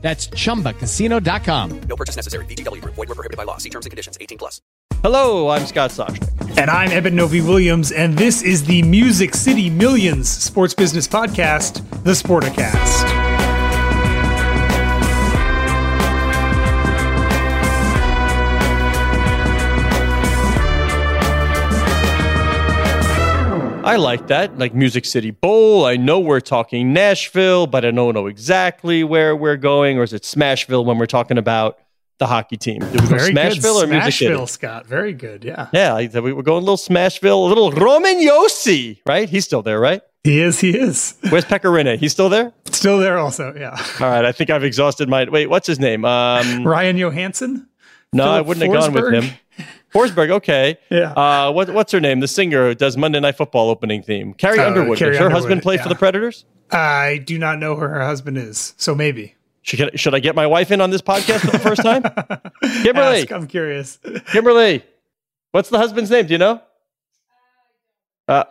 That's chumbacasino.com. No purchase necessary. VGW Group. Void were prohibited by law. See terms and conditions. 18 plus. Hello, I'm Scott Soshnick. And I'm Eben Novy-Williams, and this is the Music City Millions Sports Business Podcast, the Sporticast. I like that, like Music City Bowl. I know we're talking Nashville, but I don't know exactly where we're going, or is it Smashville when we're talking about the hockey team? Did we go Very Smashville good. or Music City? Scott. Very good. Yeah. Yeah, like, we were going a little Smashville, a little Roman Josi, right? He's still there, right? He is. He is. Where's Pekka Rinne? He's still there? Still there, also. Yeah. All right, I think I've exhausted my. Wait, what's his name? Um, Ryan Johansen? no, I wouldn't have gone with him. Forsberg, okay. Yeah. Uh, what, what's her name? The singer who does Monday Night Football opening theme. Carrie Uh, Underwood. Carrie Does her Underwood, husband play for the Predators? I do not know who her husband is, so maybe. Should, should I get my wife in on this podcast for the first time? Kimberly, Ask, I'm curious. Kimberly, what's the husband's name? Do you know? Uh,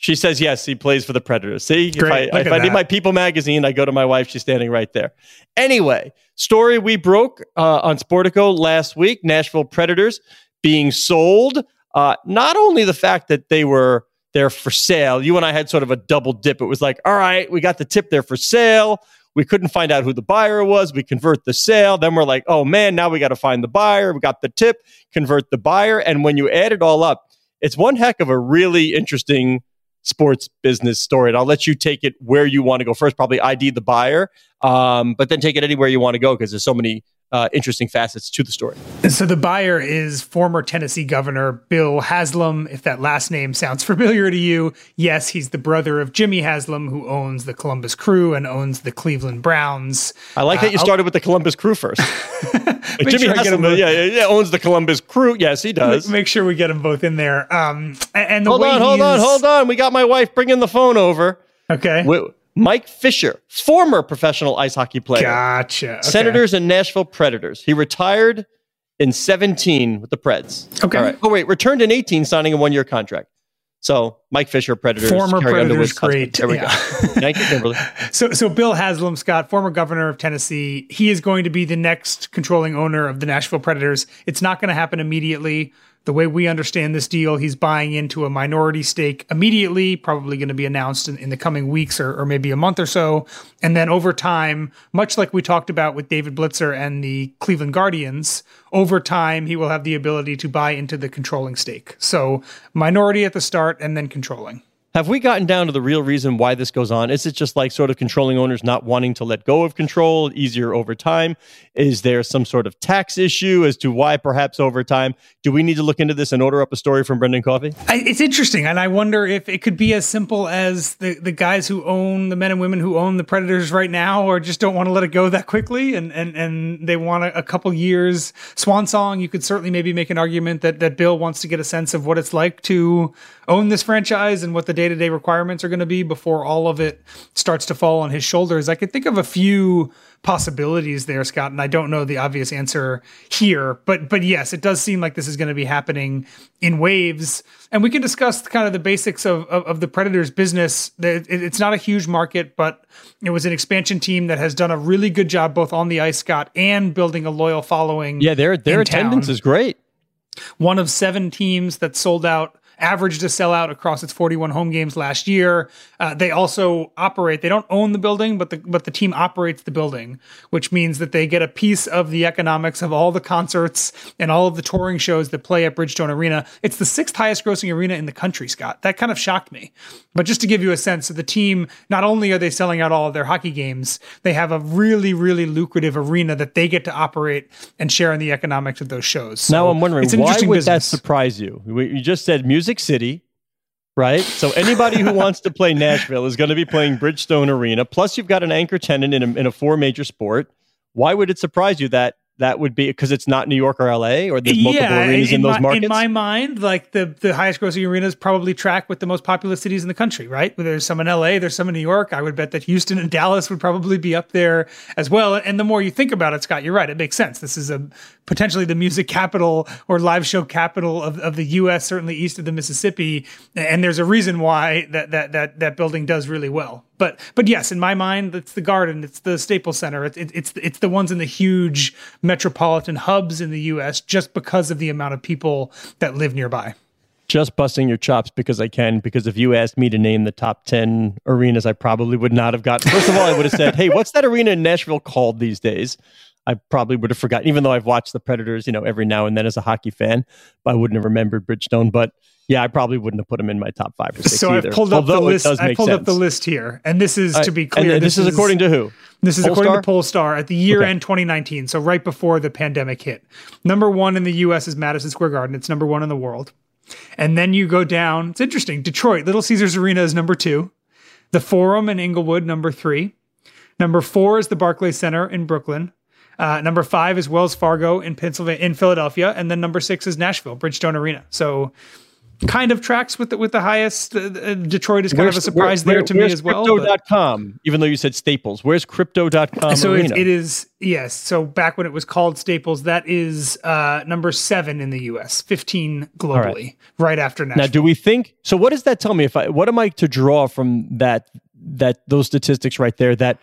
she says yes. He plays for the Predators. See, Great, if I if I need my People magazine, I go to my wife. She's standing right there. Anyway, story we broke uh, on Sportico last week: Nashville Predators being sold. Uh, not only the fact that they were there for sale. You and I had sort of a double dip. It was like, all right, we got the tip there for sale. We couldn't find out who the buyer was. We convert the sale. Then we're like, oh man, now we got to find the buyer. We got the tip, convert the buyer. And when you add it all up, it's one heck of a really interesting sports business story. And I'll let you take it where you want to go first. Probably ID the buyer, um, but then take it anywhere you want to go because there's so many uh, interesting facets to the story. And so the buyer is former Tennessee Governor Bill Haslam. If that last name sounds familiar to you, yes, he's the brother of Jimmy Haslam, who owns the Columbus Crew and owns the Cleveland Browns. I like that you Uh, I'll- started with the Columbus Crew first. Jimmy sure Haslam, yeah, yeah, yeah, owns the Columbus Crew. Yes, he does. Make sure we get them both in there. Um, and- the Hold on, hold on, hold on. We got my wife bringing the phone over. Okay, Wi- Mike Fisher, former professional ice hockey player, gotcha. Okay. Senators and Nashville Predators. He retired in 17 with the Preds. Okay. All right. Oh, wait, returned in 18, signing a one year contract. So Mike Fisher, Predators. Former Carrie Predators, great. There we Yeah. go. Thank you, Kimberly. So, so Bill Haslam, Scott, former governor of Tennessee, he is going to be the next controlling owner of the Nashville Predators. It's not going to happen immediately. The way we understand this deal, he's buying into a minority stake immediately, probably going to be announced in, in the coming weeks or, or maybe a month or so. And then over time, much like we talked about with David Blitzer and the Cleveland Guardians, over time, he will have the ability to buy into the controlling stake. So minority at the start and then controlling. Have we gotten down to the real reason why this goes on? Is it just like sort of controlling owners not wanting to let go of control easier over time? Is there some sort of tax issue as to why perhaps over time? Do we need to look into this and order up a story from Brendan Coffey? I, it's interesting, and I wonder if it could be as simple as the, the guys who own the men and women who own the Predators right now, or just don't want to let it go that quickly, and and and they want a, a couple years swan song. You could certainly maybe make an argument that that Bill wants to get a sense of what it's like to own this franchise and what the day day to day requirements are going to be before all of it starts to fall on his shoulders. I could think of a few possibilities there, Scott, and I don't know the obvious answer here, but but yes, it does seem like this is going to be happening in waves, and we can discuss kind of the basics of of, of the Predators' business. It's not a huge market, but it was an expansion team that has done a really good job both on the ice, Scott, and building a loyal following. Yeah, their their attendance town. is great. One of seven teams that sold out averaged a sellout across its 41 home games last year. Uh, they also operate; they don't own the building, but the but the team operates the building, which means that they get a piece of the economics of all the concerts and all of the touring shows that play at Bridgestone Arena. It's the sixth highest grossing arena in the country, Scott. That kind of shocked me. But just to give you a sense, of the team not only are they selling out all of their hockey games, they have a really really lucrative arena that they get to operate and share in the economics of those shows. So now I'm wondering why would business. that surprise you? You just said music Music City, right? So anybody who wants to play Nashville is going to be playing Bridgestone Arena. Plus, you've got an anchor tenant in a, in a four major sport. Why would it surprise you that that would be because it's not New York or LA or there's multiple arenas in, in those my, markets? In my mind, like the, the highest grossing arenas probably track with the most populous cities in the country, right? There's some in LA, there's some in New York. I would bet that Houston and Dallas would probably be up there as well. And the more you think about it, Scott, you're right. It makes sense. This is a potentially the music capital or live show capital of, of the US, certainly east of the Mississippi. And there's a reason why that that that that building does really well. But but yes, in my mind, it's the Garden, it's the Staples Center, it's it, it's it's the ones in the huge metropolitan hubs in the U.S. just because of the amount of people that live nearby. Just busting your chops because I can. Because if you asked me to name the top ten arenas, I probably would not have gotten. First of all, I would have said, "Hey, what's that arena in Nashville called these days?" I probably would have forgotten, even though I've watched the Predators, you know, every now and then as a hockey fan. but I wouldn't have remembered Bridgestone, but yeah, I probably wouldn't have put him in my top five or six. So either, I've pulled up the list. I pulled sense. up the list here, and this is to be clear. And this, this is, is, according to who? This is Pollstar? according to Pollstar at the year okay. end 2019, so right before the pandemic hit. Number one in the U.S. is Madison Square Garden. It's number one in the world. And then you go down. It's interesting. Detroit, Little Caesars Arena is number two. The Forum in Inglewood, number three. Number four is the Barclays Center in Brooklyn. Uh, number five is Wells Fargo in Pennsylvania, in Philadelphia, and then number six is Nashville, Bridgestone Arena. So kind of tracks with the, with the highest. Uh, uh Detroit is kind where's, of a surprise where, there to me as well. Crypto.com, even though you said Staples. Where's Crypto.com? So it, it is, yes. So back when it was called Staples, that is uh, number seven in the US, 15 globally, right. right. after Nashville. Now, do we think, so what does that tell me? If I, what am I to draw from that, that those statistics right there, that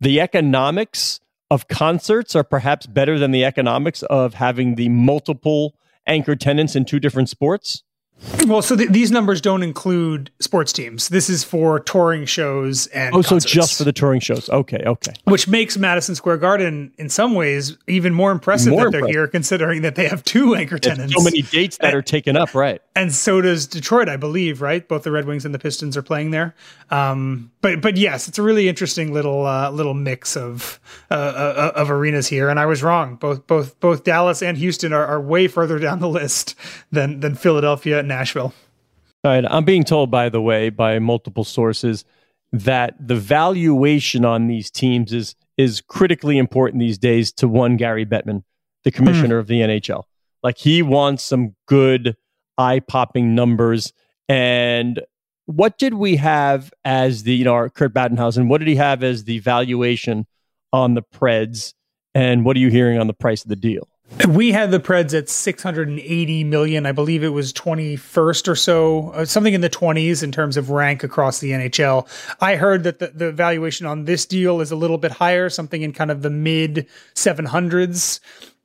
the economics of concerts are perhaps better than the economics of having the multiple anchor tenants in two different sports? Well, so th- these numbers don't include sports teams. This is for touring shows and oh, concerts. so just for the touring shows. Okay, okay. Which makes Madison Square Garden, in some ways, even more impressive more that they're here, considering that they have two anchor tenants. So many dates that and, are taken up, right? And so does Detroit, I believe. Right, both the Red Wings and the Pistons are playing there. Um, but but yes, it's a really interesting little uh, little mix of uh, uh, of arenas here. And I was wrong. Both both both Dallas and Houston are, are way further down the list than than Philadelphia Nashville. All right. I'm being told, by the way, by multiple sources that the valuation on these teams is is critically important these days to one Gary Bettman, the commissioner mm. of the NHL. Like he wants some good eye popping numbers. And what did we have as the, you know, our Kurt Badenhausen, what did he have as the valuation on the Preds? And what are you hearing on the price of the deal? We had the Preds at 680 million. I believe it was 21st or so, uh, something in the 20s in terms of rank across the NHL. I heard that the, the valuation on this deal is a little bit higher, something in kind of the mid 700s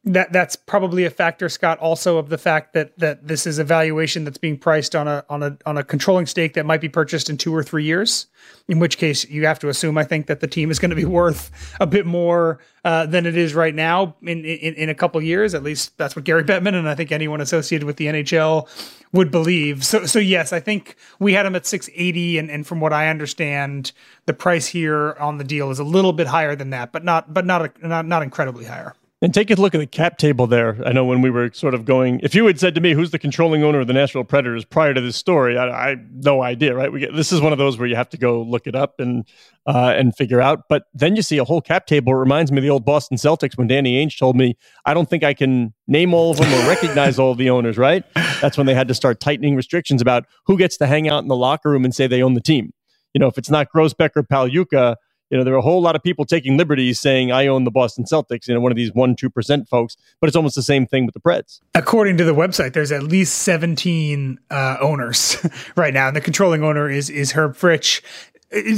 that that's probably a factor, Scott, also of the fact that that this is a valuation that's being priced on a on a on a controlling stake that might be purchased in two or three years. In which case, you have to assume, I think, that the team is going to be worth a bit more uh, than it is right now in, in in a couple years. At least that's what Gary Bettman and I think anyone associated with the NHL would believe. So so yes, I think we had him at six eighty, and and from what I understand, the price here on the deal is a little bit higher than that, but not but not a, not not incredibly higher. And take a look at the cap table there. I know when we were sort of going, if you had said to me, "Who's the controlling owner of the Nashville Predators?" prior to this story, I, I no idea. Right? We get this is one of those where you have to go look it up and uh, and figure out. But then you see a whole cap table. It reminds me of the old Boston Celtics when Danny Ainge told me, "I don't think I can name all of them or recognize all the owners." Right? That's when they had to start tightening restrictions about who gets to hang out in the locker room and say they own the team. You know, if it's not Grousbeck or Pagliuca you know, there are a whole lot of people taking liberties saying, I own the Boston Celtics, you know, one of these 1%, 2% folks, but it's almost the same thing with the Preds. According to the website, there's at least 17 uh, owners right now. And the controlling owner is, is Herb Fritch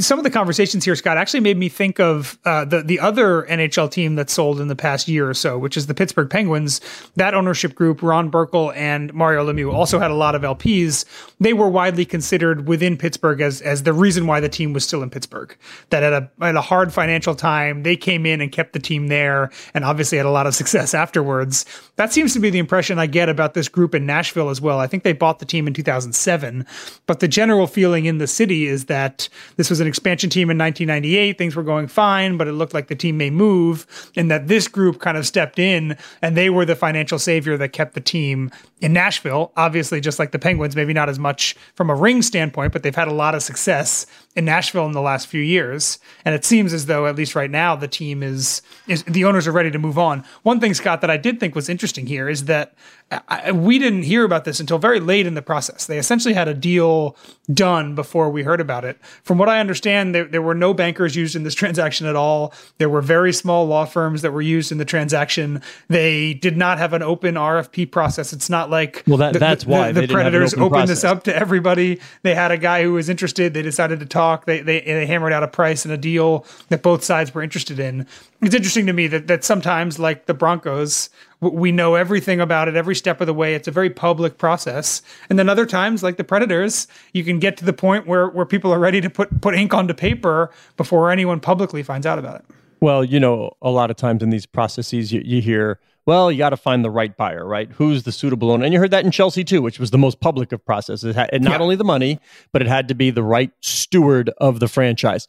some of the conversations here, Scott, actually made me think of uh, the the other NHL team that sold in the past year or so, which is the Pittsburgh Penguins. That ownership group, Ron Burkle and Mario Lemieux, also had a lot of LPs. They were widely considered within Pittsburgh as as the reason why the team was still in Pittsburgh. That at a at a hard financial time, they came in and kept the team there, and obviously had a lot of success afterwards. That seems to be the impression I get about this group in Nashville as well. I think they bought the team in 2007, but the general feeling in the city is that this this was an expansion team in 1998. Things were going fine, but it looked like the team may move, and that this group kind of stepped in and they were the financial savior that kept the team in Nashville. Obviously, just like the Penguins, maybe not as much from a ring standpoint, but they've had a lot of success in Nashville in the last few years. And it seems as though, at least right now, the team is, is the owners are ready to move on. One thing, Scott, that I did think was interesting here is that I, we didn't hear about this until very late in the process. They essentially had a deal done before we heard about it. From what I understand, there, there were no bankers used in this transaction at all. There were very small law firms that were used in the transaction. They did not have an open RFP process. It's not like well, that, the, that's the, why the, the Predators opened process. this up to everybody. They had a guy who was interested. They decided to talk. They, they they hammered out a price and a deal that both sides were interested in. It's interesting to me that that sometimes, like the Broncos, we know everything about it every step of the way. It's a very public process. And then other times, like the Predators, you can get to the point where where people are ready to put put ink onto paper before anyone publicly finds out about it. Well, you know, a lot of times in these processes, you, you hear, well, you got to find the right buyer, right? Who's the suitable owner? And you heard that in Chelsea too, which was the most public of processes. It had not yeah. only the money, but it had to be the right steward of the franchise.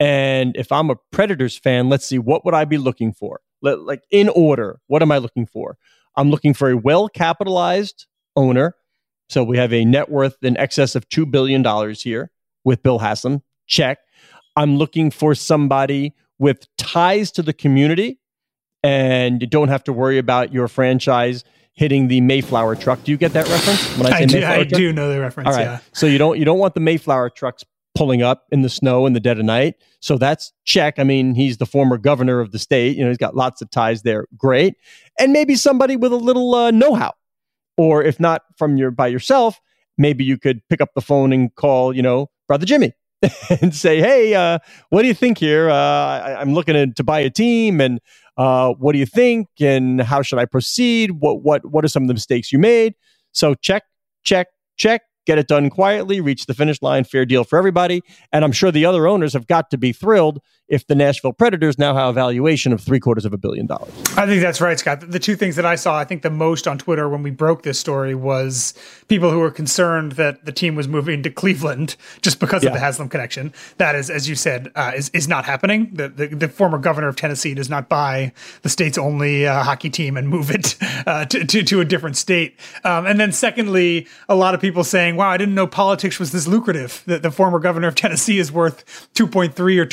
And if I'm a Predators fan, let's see, what would I be looking for? like in order, what am I looking for? I'm looking for a well capitalized owner. So we have a net worth in excess of $2 billion here with Bill Haslam. Check. I'm looking for somebody with ties to the community and you don't have to worry about your franchise hitting the Mayflower truck. Do you get that reference? When I, say I, do, I do know the reference. All right. Yeah. So you don't you don't want the Mayflower trucks pulling up in the snow in the dead of night. So that's check. I mean, he's the former governor of the state. You know, he's got lots of ties there. Great. And maybe somebody with a little uh, know-how. Or if not from your by yourself, maybe you could pick up the phone and call, you know, brother Jimmy and say, "Hey, uh, what do you think here? Uh, I, am looking to, to, buy a team, and uh, what do you think? And how should I proceed? What what what are some of the mistakes you made?" So check, check, check get it done quietly, reach the finish line, fair deal for everybody. And I'm sure the other owners have got to be thrilled if the Nashville Predators now have a valuation of three quarters of a billion dollars. I think that's right, Scott. The two things that I saw, I think the most on Twitter when we broke this story was people who were concerned that the team was moving to Cleveland just because yeah. of the Haslam connection. That is, as you said, uh, is, is not happening. The, the, the, former governor of Tennessee does not buy the state's only uh, hockey team and move it uh, to, to, to, a different state. Um, and then secondly, a lot of people saying, wow, I didn't know politics was this lucrative. That the former governor of Tennessee is worth 2.3 or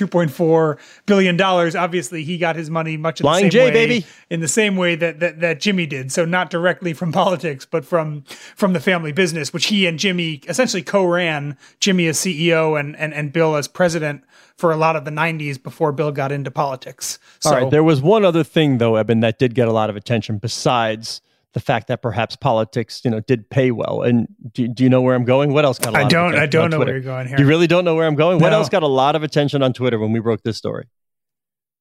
2.4 billion dollars. Obviously, he got his money much in the same J, way, baby. in the same way that, that that Jimmy did. So not directly from politics, but from from the family business, which he and Jimmy essentially co-ran. Jimmy as CEO and and and Bill as president for a lot of the 90s before Bill got into politics. So, All right, there was one other thing though, Eben, that did get a lot of attention besides the fact that perhaps politics, you know, did pay well. And do, do you know where I'm going? What else got? I don't. I don't know Twitter? where you're going here. You really don't know where I'm going. No. What else got a lot of attention on Twitter when we broke this story?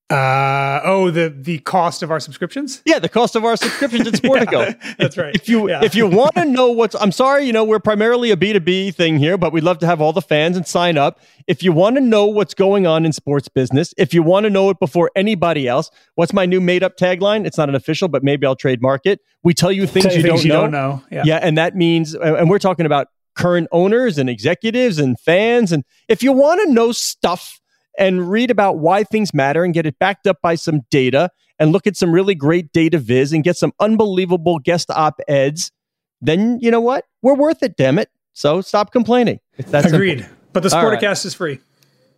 Uh oh, the the cost of our subscriptions. Yeah, the cost of our subscriptions at Sportico. yeah, that's right. If you yeah. if you want to know what's, I'm sorry, you know we're primarily a B two B thing here, but we'd love to have all the fans and sign up. If you want to know what's going on in sports business, if you want to know it before anybody else, what's my new made up tagline? It's not an official, but maybe I'll trademark it. We tell you things, tell you, things don't, you know. don't know. Yeah. yeah, and that means, and we're talking about current owners and executives and fans, and if you want to know stuff and read about why things matter and get it backed up by some data and look at some really great data viz and get some unbelievable guest op eds, then you know what? We're worth it, damn it. So stop complaining. That's Agreed. Simple. But the Sporticast right. is free.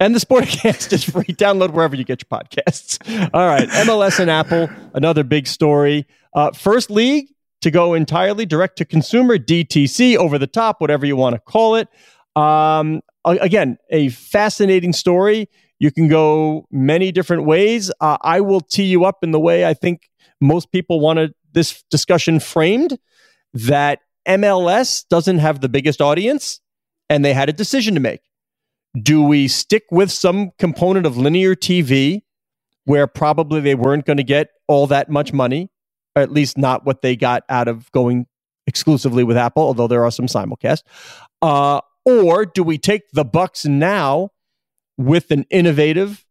And the Sporticast is free. Download wherever you get your podcasts. All right. MLS and Apple, another big story. Uh, first league to go entirely direct to consumer, DTC, over the top, whatever you want to call it. Um, again, a fascinating story. You can go many different ways. Uh, I will tee you up in the way I think most people wanted this discussion framed that MLS doesn't have the biggest audience and they had a decision to make. Do we stick with some component of linear TV where probably they weren't going to get all that much money, or at least not what they got out of going exclusively with Apple, although there are some simulcasts? Uh, or do we take the bucks now with an innovative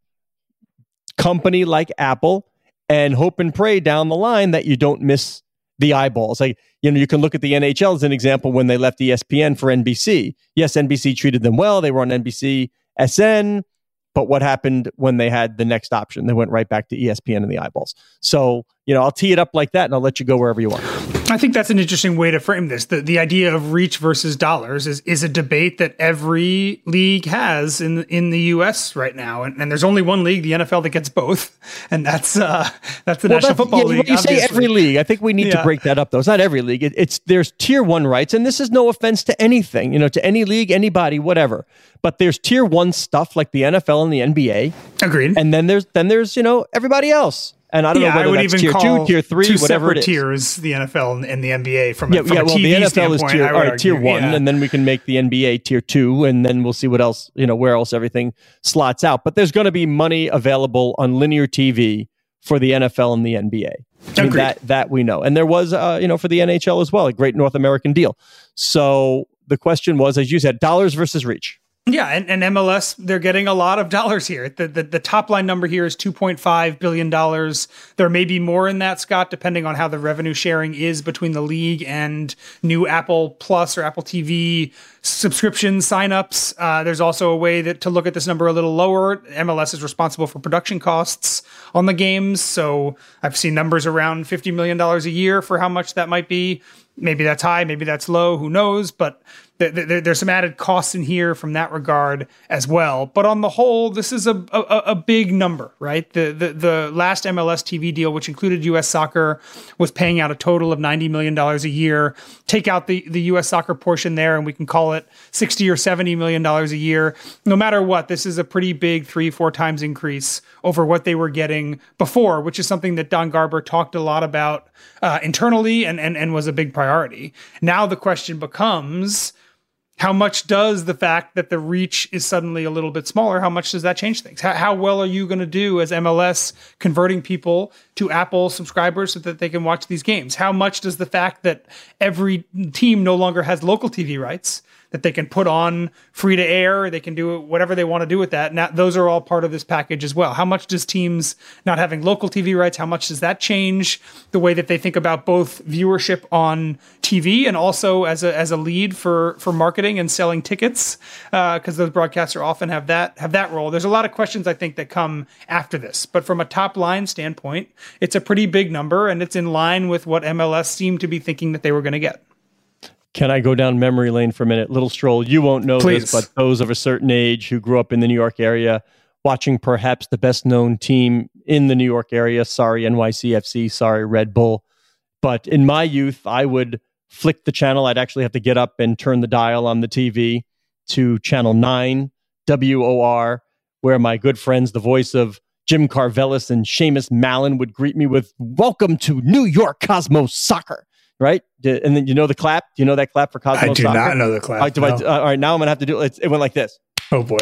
company like Apple and hope and pray down the line that you don't miss the eyeballs? Like, you know, you can look at the NHL as an example when they left ESPN for NBC. Yes, NBC treated them well. They were on NBC SN. But what happened when they had the next option? They went right back to ESPN and the eyeballs. So, you know, I'll tee it up like that and I'll let you go wherever you want. I think that's an interesting way to frame this. The, the idea of reach versus dollars is, is a debate that every league has in in the U.S. right now, and, and there's only one league, the NFL, that gets both, and that's uh, that's the well, National that's, Football yeah, League. You obviously. say every league. I think we need yeah. to break that up, though. It's not every league. It, it's there's tier one rights, and this is no offense to anything, you know, to any league, anybody, whatever. But there's tier one stuff like the NFL and the NBA. Agreed. And then there's then there's you know everybody else. And I don't yeah, know whether I would that's even tier two, tier three, two whatever it is. tiers, the NFL and the NBA from, yeah, a, from yeah, well, TV the NFL is tier, all right, tier one, yeah. and then we can make the NBA tier two, and then we'll see what else, you know, where else everything slots out. But there's going to be money available on linear TV for the NFL and the NBA. I mean, that that we know, and there was, uh, you know, for the NHL as well, a great North American deal. So the question was, as you said, dollars versus reach. Yeah, and, and, MLS, they're getting a lot of dollars here. The, the, the top line number here is $2.5 billion. There may be more in that, Scott, depending on how the revenue sharing is between the league and new Apple Plus or Apple TV subscription signups. Uh, there's also a way that to look at this number a little lower. MLS is responsible for production costs on the games. So I've seen numbers around $50 million a year for how much that might be. Maybe that's high, maybe that's low, who knows? But there's some added costs in here from that regard as well. But on the whole, this is a, a, a, big number, right? The, the the last MLS TV deal, which included U.S. Soccer, was paying out a total of ninety million dollars a year. Take out the the U.S. Soccer portion there, and we can call it sixty or seventy million dollars a year. No matter what, this is a pretty big three four times increase over what they were getting before, which is something that Don Garber talked a lot about uh, internally and, and and was a big priority. Now the question becomes how much does the fact that the reach is suddenly a little bit smaller how much does that change things? How, how well are you going to do as mls converting people to apple subscribers so that they can watch these games? How much does the fact that every team no longer has local tv rights that they can put on free to air. They can do whatever they want to do with that. Now, those are all part of this package as well. How much does teams not having local TV rights, how much does that change the way that they think about both viewership on TV and also as a, as a lead for, for marketing and selling tickets? Because uh, those broadcasts often have that, have that role. There's a lot of questions I think that come after this, but from a top line standpoint, it's a pretty big number and it's in line with what MLS seemed to be thinking that they were going to get. Can I go down memory lane for a minute? Little stroll. You won't know Please. this, but those of a certain age who grew up in the New York area, watching perhaps the best known team in the New York area, sorry, NYCFC, sorry, Red Bull. But in my youth, I would flick the channel. I'd actually have to get up and turn the dial on the TV to channel 9, WOR, where my good friends, the voice of Jim Karvellas and Seamus Malin, would greet me with, Welcome to New York Cosmos Soccer right? And then you know the clap. Do you know that clap for Cosmos? I do Soccer? not know the clap. no. I, uh, all right, now I'm gonna have to do it. It went like this. Oh boy.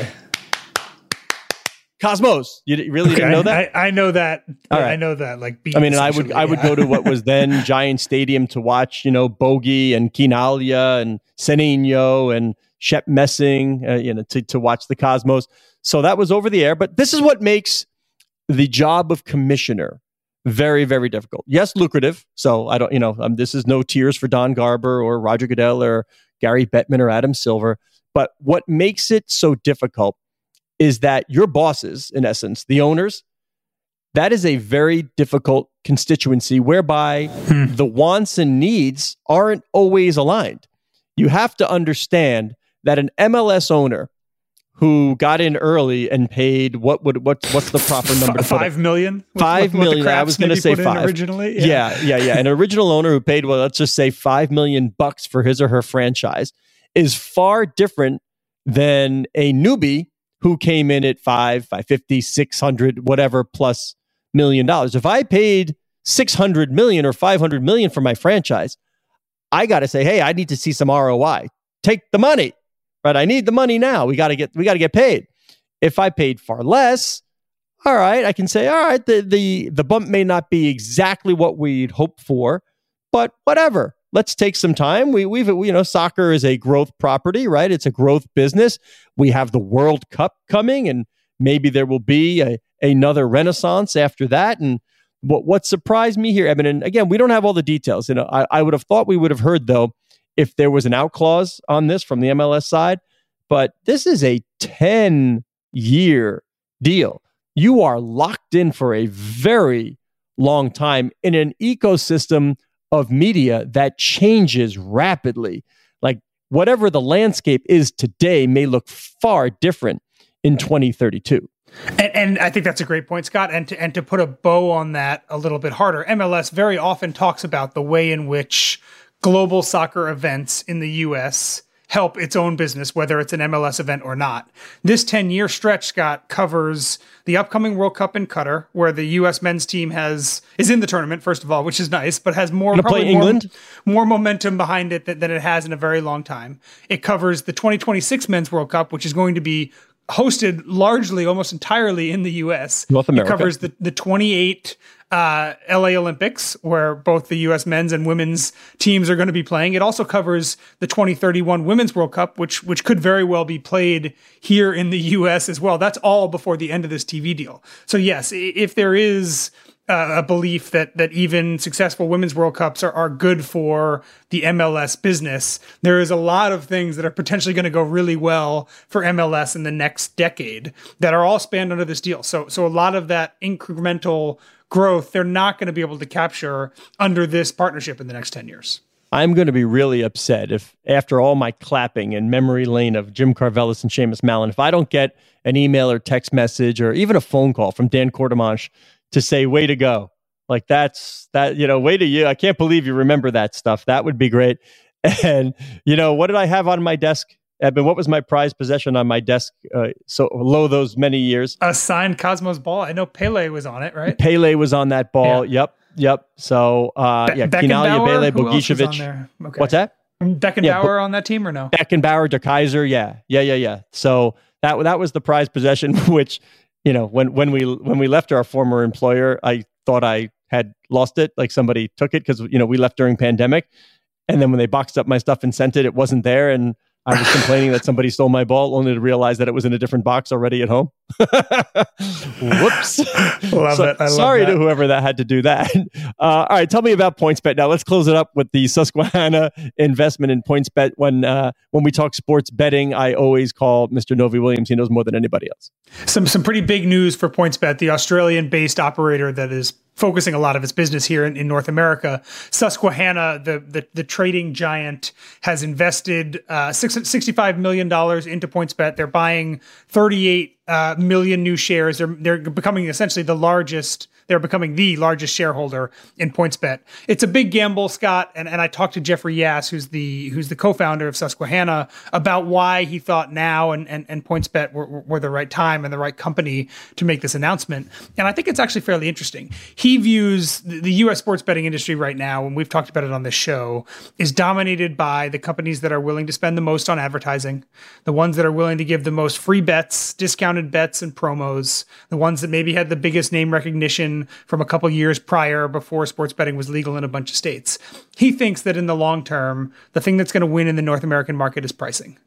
Cosmos. You really okay, didn't know that? I, I know that. All right. I know that. Like, I mean, I would I would go to what was then Giant Stadium to watch, you know, Bogie and Chinaglia and Seninho and Shep Messing, uh, you know, to to watch the Cosmos. So that was over the air. But this is what makes the job of commissioner very, very difficult. Yes, lucrative. So I don't, you know, um, this is no tears for Don Garber or Roger Goodell or Gary Bettman or Adam Silver. But what makes it so difficult is that your bosses, in essence, the owners, that is a very difficult constituency whereby Hmm. the wants and needs aren't always aligned. You have to understand that an MLS owner who got in early and paid what would what what's the proper number to put Five million. With- Five with million, I was gonna say put in five. originally. yeah, yeah, yeah. An original owner who paid, well, let's just say five million bucks for his or her franchise is far different than a newbie who came in at five, five fifty, six hundred, whatever plus million dollars. If I paid six hundred million or five hundred million for my franchise, I got to say, hey, I need to see some ROI. Take the money, right? I need the money now. We got to get we got to get paid. If I paid far less, all right, I can say, all right, the the the bump may not be exactly what we'd hope for, but whatever. Let's take some time. We we've you know, soccer is a growth property, right? It's a growth business. We have the World Cup coming, and maybe there will be a, another renaissance after that. And what what surprised me here, Evan, and again, we don't have all the details. You know, I, I would have thought we would have heard though if there was an out clause on this from the MLS side, but this is a 10 year deal you are locked in for a very long time in an ecosystem of media that changes rapidly. Like whatever the landscape is today may look far different in 2032. And, and I think that's a great point, Scott. And to, and to put a bow on that a little bit harder, MLS very often talks about the way in which global soccer events in the U.S. help its own business, whether it's an MLS event or not. This 10 year stretch, Scott, covers the upcoming World Cup in Qatar, where the U.S. men's team has is in the tournament, first of all, which is nice, but has more probably more- more momentum behind it than, than it has in a very long time. It covers the 2026 Men's World Cup, which is going to be hosted largely, almost entirely in the U.S. North America. It covers the, the 28 uh, LA Olympics, where both the U.S. men's and women's teams are going to be playing. It also covers the 2031 Women's World Cup, which which could very well be played here in the U.S. as well. That's all before the end of this TV deal. So yes, if there is uh, a belief that that even successful women's World Cups are, are good for the MLS business. There is a lot of things that are potentially going to go really well for MLS in the next decade that are all spanned under this deal. So so a lot of that incremental growth they're not going to be able to capture under this partnership in the next 10 years. I'm going to be really upset if, after all my clapping and memory lane of Jim Karvellas and Seamus Malin, if I don't get an email or text message or even a phone call from Dan Courtemanche to say, way to go. Like that's that, you know, way to you. I can't believe you remember that stuff. That would be great. And, you know, what did I have on my desk? Eben, what was my prized possession on my desk uh, so low those many years? A signed Cosmos ball. I know Pele was on it, right? Pele was on that ball. Yep. Yep. So, uh, Be- yeah? Chinaglia, Bele, Who else was on Bogicevic. Okay. What's that? Beckenbauer Yeah, on that team or no? Beckenbauer, De Kaiser, yeah, yeah, yeah, yeah. So that that was the prized possession, which you know when when we when we left our former employer, I thought I had lost it, like somebody took it because you know we left during pandemic, and then when they boxed up my stuff and sent it, it wasn't there, and I was complaining that somebody stole my ball, only to realize that it was in a different box already at home. Whoops! Love So- it. I love sorry to whoever that had to do that. Uh, all right, tell me about PointsBet now. Let's close it up with the Susquehanna investment in PointsBet. When uh, when we talk sports betting, I always call Mr. Novy-Williams. He knows more than anybody else. some some pretty big news for PointsBet, the Australian-based operator that is focusing a lot of its business here in, in North America. Susquehanna, the, the the trading giant, has invested uh, six, $65 million into PointsBet. They're buying 38 uh, million new shares. They're they're becoming essentially the largest. They're becoming the largest shareholder in PointsBet. It's a big gamble, Scott. And, and I talked to Jeffrey Yass, who's the who's the co-founder of Susquehanna, about why he thought now and and, and PointsBet were, were the right time and the right company to make this announcement. And I think it's actually fairly interesting. He views the U.S. sports betting industry right now, and we've talked about it on this show, is dominated by the companies that are willing to spend the most on advertising, the ones that are willing to give the most free bets, discounted bets, and promos, the ones that maybe had the biggest name recognition from a couple years prior before sports betting was legal in a bunch of states. He thinks that in the long term, the thing that's going to win in the North American market is pricing.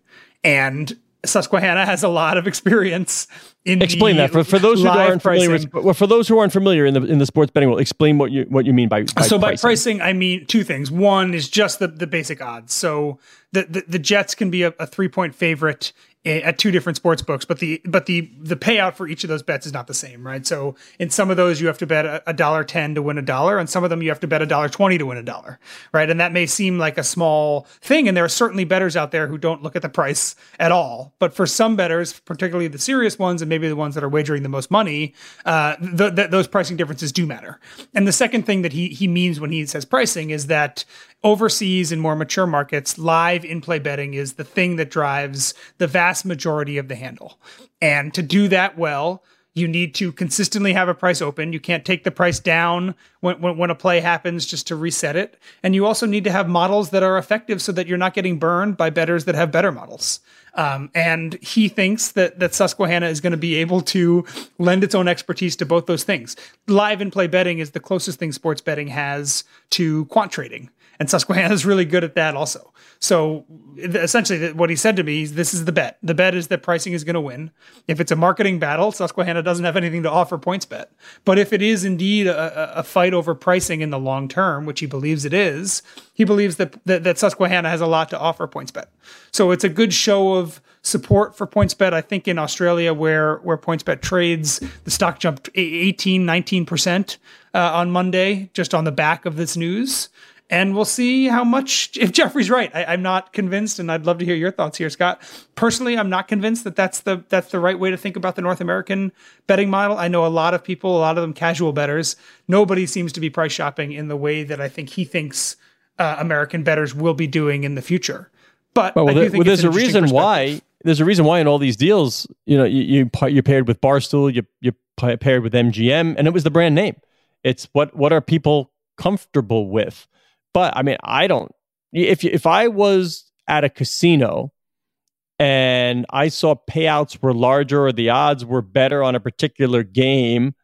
And Susquehanna has a lot of experience in Explain that for, for those who aren't familiar. With, well, for those who aren't familiar in the in the sports betting world, explain what you what you mean by, by so by pricing. pricing, I mean two things. One is just the, the basic odds. So the, the, the Jets can be a, a three point favorite at two different sports books, but the but the the payout for each of those bets is not the same, right? So in some of those you have to bet a dollar ten to win a dollar, and some of them you have to bet a dollar twenty to win a dollar, right? And that may seem like a small thing, and there are certainly bettors out there who don't look at the price at all. But for some bettors, particularly the serious ones, and maybe the ones that are wagering the most money, uh, th- th- those pricing differences do matter. And the second thing that he he means when he says pricing is that overseas in more mature markets, live in play betting is the thing that drives the vast majority of the handle. And to do that well, you need to consistently have a price open. You can't take the price down when, when, when, a play happens just to reset it. And you also need to have models that are effective so that you're not getting burned by bettors that have better models. Um, and he thinks that that Susquehanna is going to be able to lend its own expertise to both those things. Live and play betting is the closest thing sports betting has to quant trading and Susquehanna is really good at that also. So essentially, what he said to me is, "This is the bet. The bet is that pricing is going to win. If it's a marketing battle, Susquehanna doesn't have anything to offer PointsBet. But if it is indeed a, a fight over pricing in the long term, which he believes it is, he believes that, that that Susquehanna has a lot to offer PointsBet. So it's a good show of." support for PointsBet. I think in Australia, where where PointsBet trades, the stock jumped 18, 19% uh, on Monday just on the back of this news and we'll see how much if Jeffrey's right. I, am not convinced, and I'd love to hear your thoughts here, Scott. Personally, I'm not convinced that that's the that's the right way to think about the North American betting model. I know a lot of people, a lot of them casual bettors. Nobody seems to be price shopping in the way that I think he thinks uh, American bettors will be doing in the future. But well, well, well there's a reason why. There's a reason why in all these deals, you know, you you, you paired with Barstool, you you paired with MGM, and it was the brand name. It's what what are people comfortable with but I mean, I don't. If if I was at a casino and I saw payouts were larger or the odds were better on a particular game,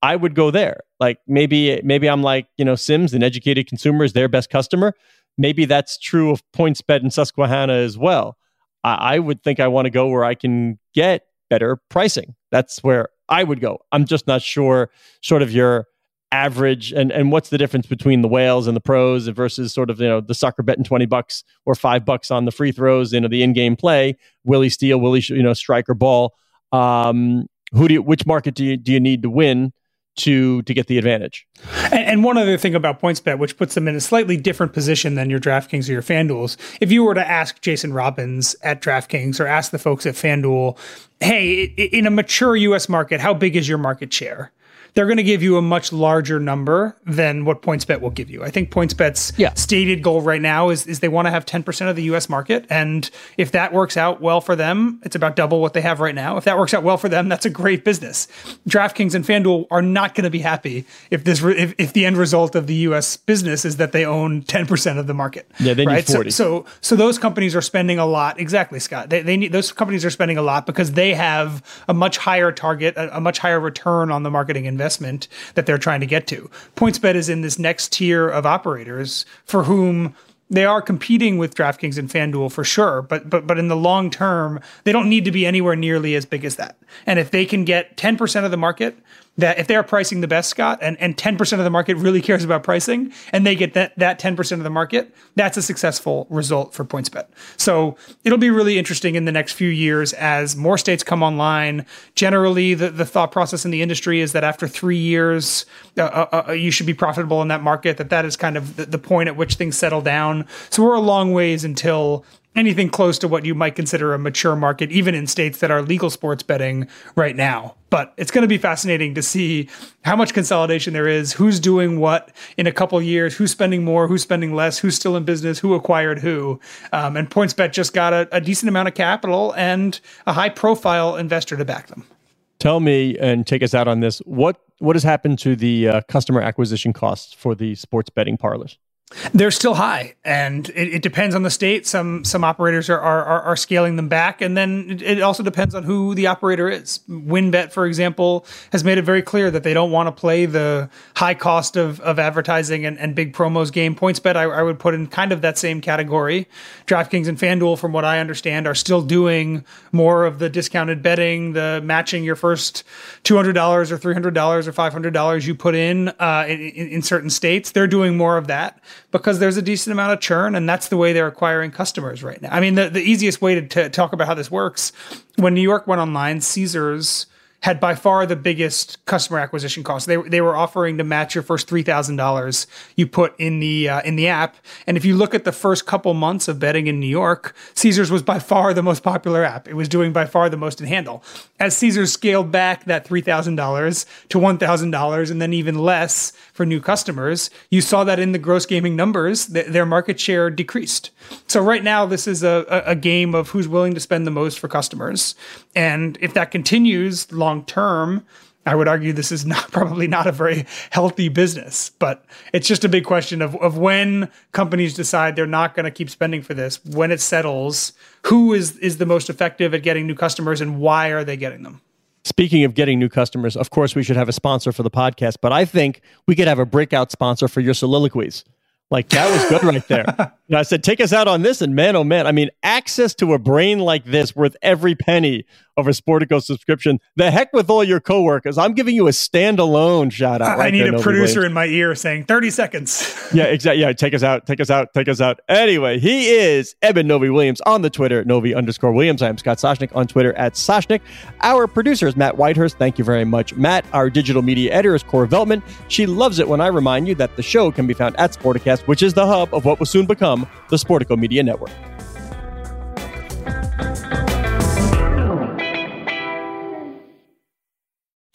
I would go there. Like maybe maybe I'm like you know Syms, an educated consumer is their best customer. Maybe that's true of PointsBet and Susquehanna as well. I, I would think I want to go where I can get better pricing. That's where I would go. I'm just not sure. Sort of your average and and what's the difference between the whales and the pros versus sort of you know the sucker betting 20 bucks or 5 bucks on the free throws you know the in-game play willie steal willie you know striker ball um who do you, which market do you do you need to win to to get the advantage. And, and, one other thing about PointsBet, which puts them in a slightly different position than your DraftKings or your FanDuel's, if you were to ask Jason Robins at DraftKings or ask the folks at FanDuel, hey, in a mature U.S. market, how big is your market share? They're going to give you a much larger number than what PointsBet will give you. I think PointsBet's yeah. stated goal right now is, is they want to have 10% of the US market. And if that works out well for them, it's about double what they have right now. If that works out well for them, that's a great business. DraftKings and FanDuel are not going to be happy if this if, if the end result of the US business is that they own 10% of the market. Yeah, they right? need 40. So, so, so those companies are spending a lot. Exactly, Scott. They, they need those companies are spending a lot because they have a much higher target, a, a much higher return on the marketing investment investment that they're trying to get to. PointsBet is in this next tier of operators for whom they are competing with DraftKings and FanDuel for sure, but but but in the long term, they don't need to be anywhere nearly as big as that. And if they can get 10% of the market that if they're pricing the best, Scott, and, and 10% of the market really cares about pricing, and they get that, that 10% of the market, that's a successful result for PointsBet. So it'll be really interesting in the next few years as more states come online. Generally, the, the thought process in the industry is that after three years, uh, uh, uh you should be profitable in that market, that that is kind of the, the point at which things settle down. So we're a long ways until anything close to what you might consider a mature market, even in states that are legal sports betting right now. But it's going to be fascinating to see how much consolidation there is, who's doing what in a couple years, who's spending more, who's spending less, who's still in business, who acquired who. Um, and PointsBet just got a, a decent amount of capital and a high profile investor to back them. Tell me and take us out on this. What what has happened to the uh, customer acquisition costs for the sports betting parlors? They're still high, and it, it, depends on the state. Some some operators are are, are scaling them back, and then it, it, also depends on who the operator is. WynnBET, for example, has made it very clear that they don't want to play the high cost of, of advertising and, and big promos game. PointsBet, I, I would put in kind of that same category. DraftKings and FanDuel, from what I understand, are still doing more of the discounted betting, the matching your first two hundred dollars or three hundred dollars or five hundred dollars you put in, uh, in in certain states. They're doing more of that because there's a decent amount of churn and that's the way they're acquiring customers right now. I mean, the, the easiest way to, to talk about how this works when New York went online, Caesars had by far the biggest customer acquisition cost. They, they were offering to match your first three thousand dollars you put in the uh, in the app. And if you look at the first couple months of betting in New York, Caesars was by far the most popular app. It was doing by far the most in handle. As Caesars scaled back that three thousand dollars to one thousand dollars, and then even less for new customers, you saw that in the gross gaming numbers, th- their market share decreased. So right now, this is a, a game of who's willing to spend the most for customers, and if that continues long term, I would argue this is not probably not a very healthy business, but it's just a big question of, of when companies decide they're not going to keep spending for this, when it settles, who is, is the most effective at getting new customers and why are they getting them? Speaking of getting new customers, of course, we should have a sponsor for the podcast, but I think we could have a breakout sponsor for your soliloquies. Like that was good right there. Know, I said, take us out on this, and man, oh man, I mean, access to a brain like this worth every penny of a Sportico subscription. The heck with all your coworkers. I'm giving you a standalone shout out. Right I need there, a Novy producer Williams. in my ear saying 30 seconds. yeah, exactly. Yeah, take us out, take us out, take us out. Anyway, he is Eben Novy-Williams on the Twitter, Novy underscore Williams. I am Scott Soshnick on Twitter at Soshnick. Our producer is Matt Whitehurst. Thank you very much, Matt. Our digital media editor is Cora Veltman. She loves it when I remind you that the show can be found at Sporticast, which is the hub of what will soon become the Sportico Media Network.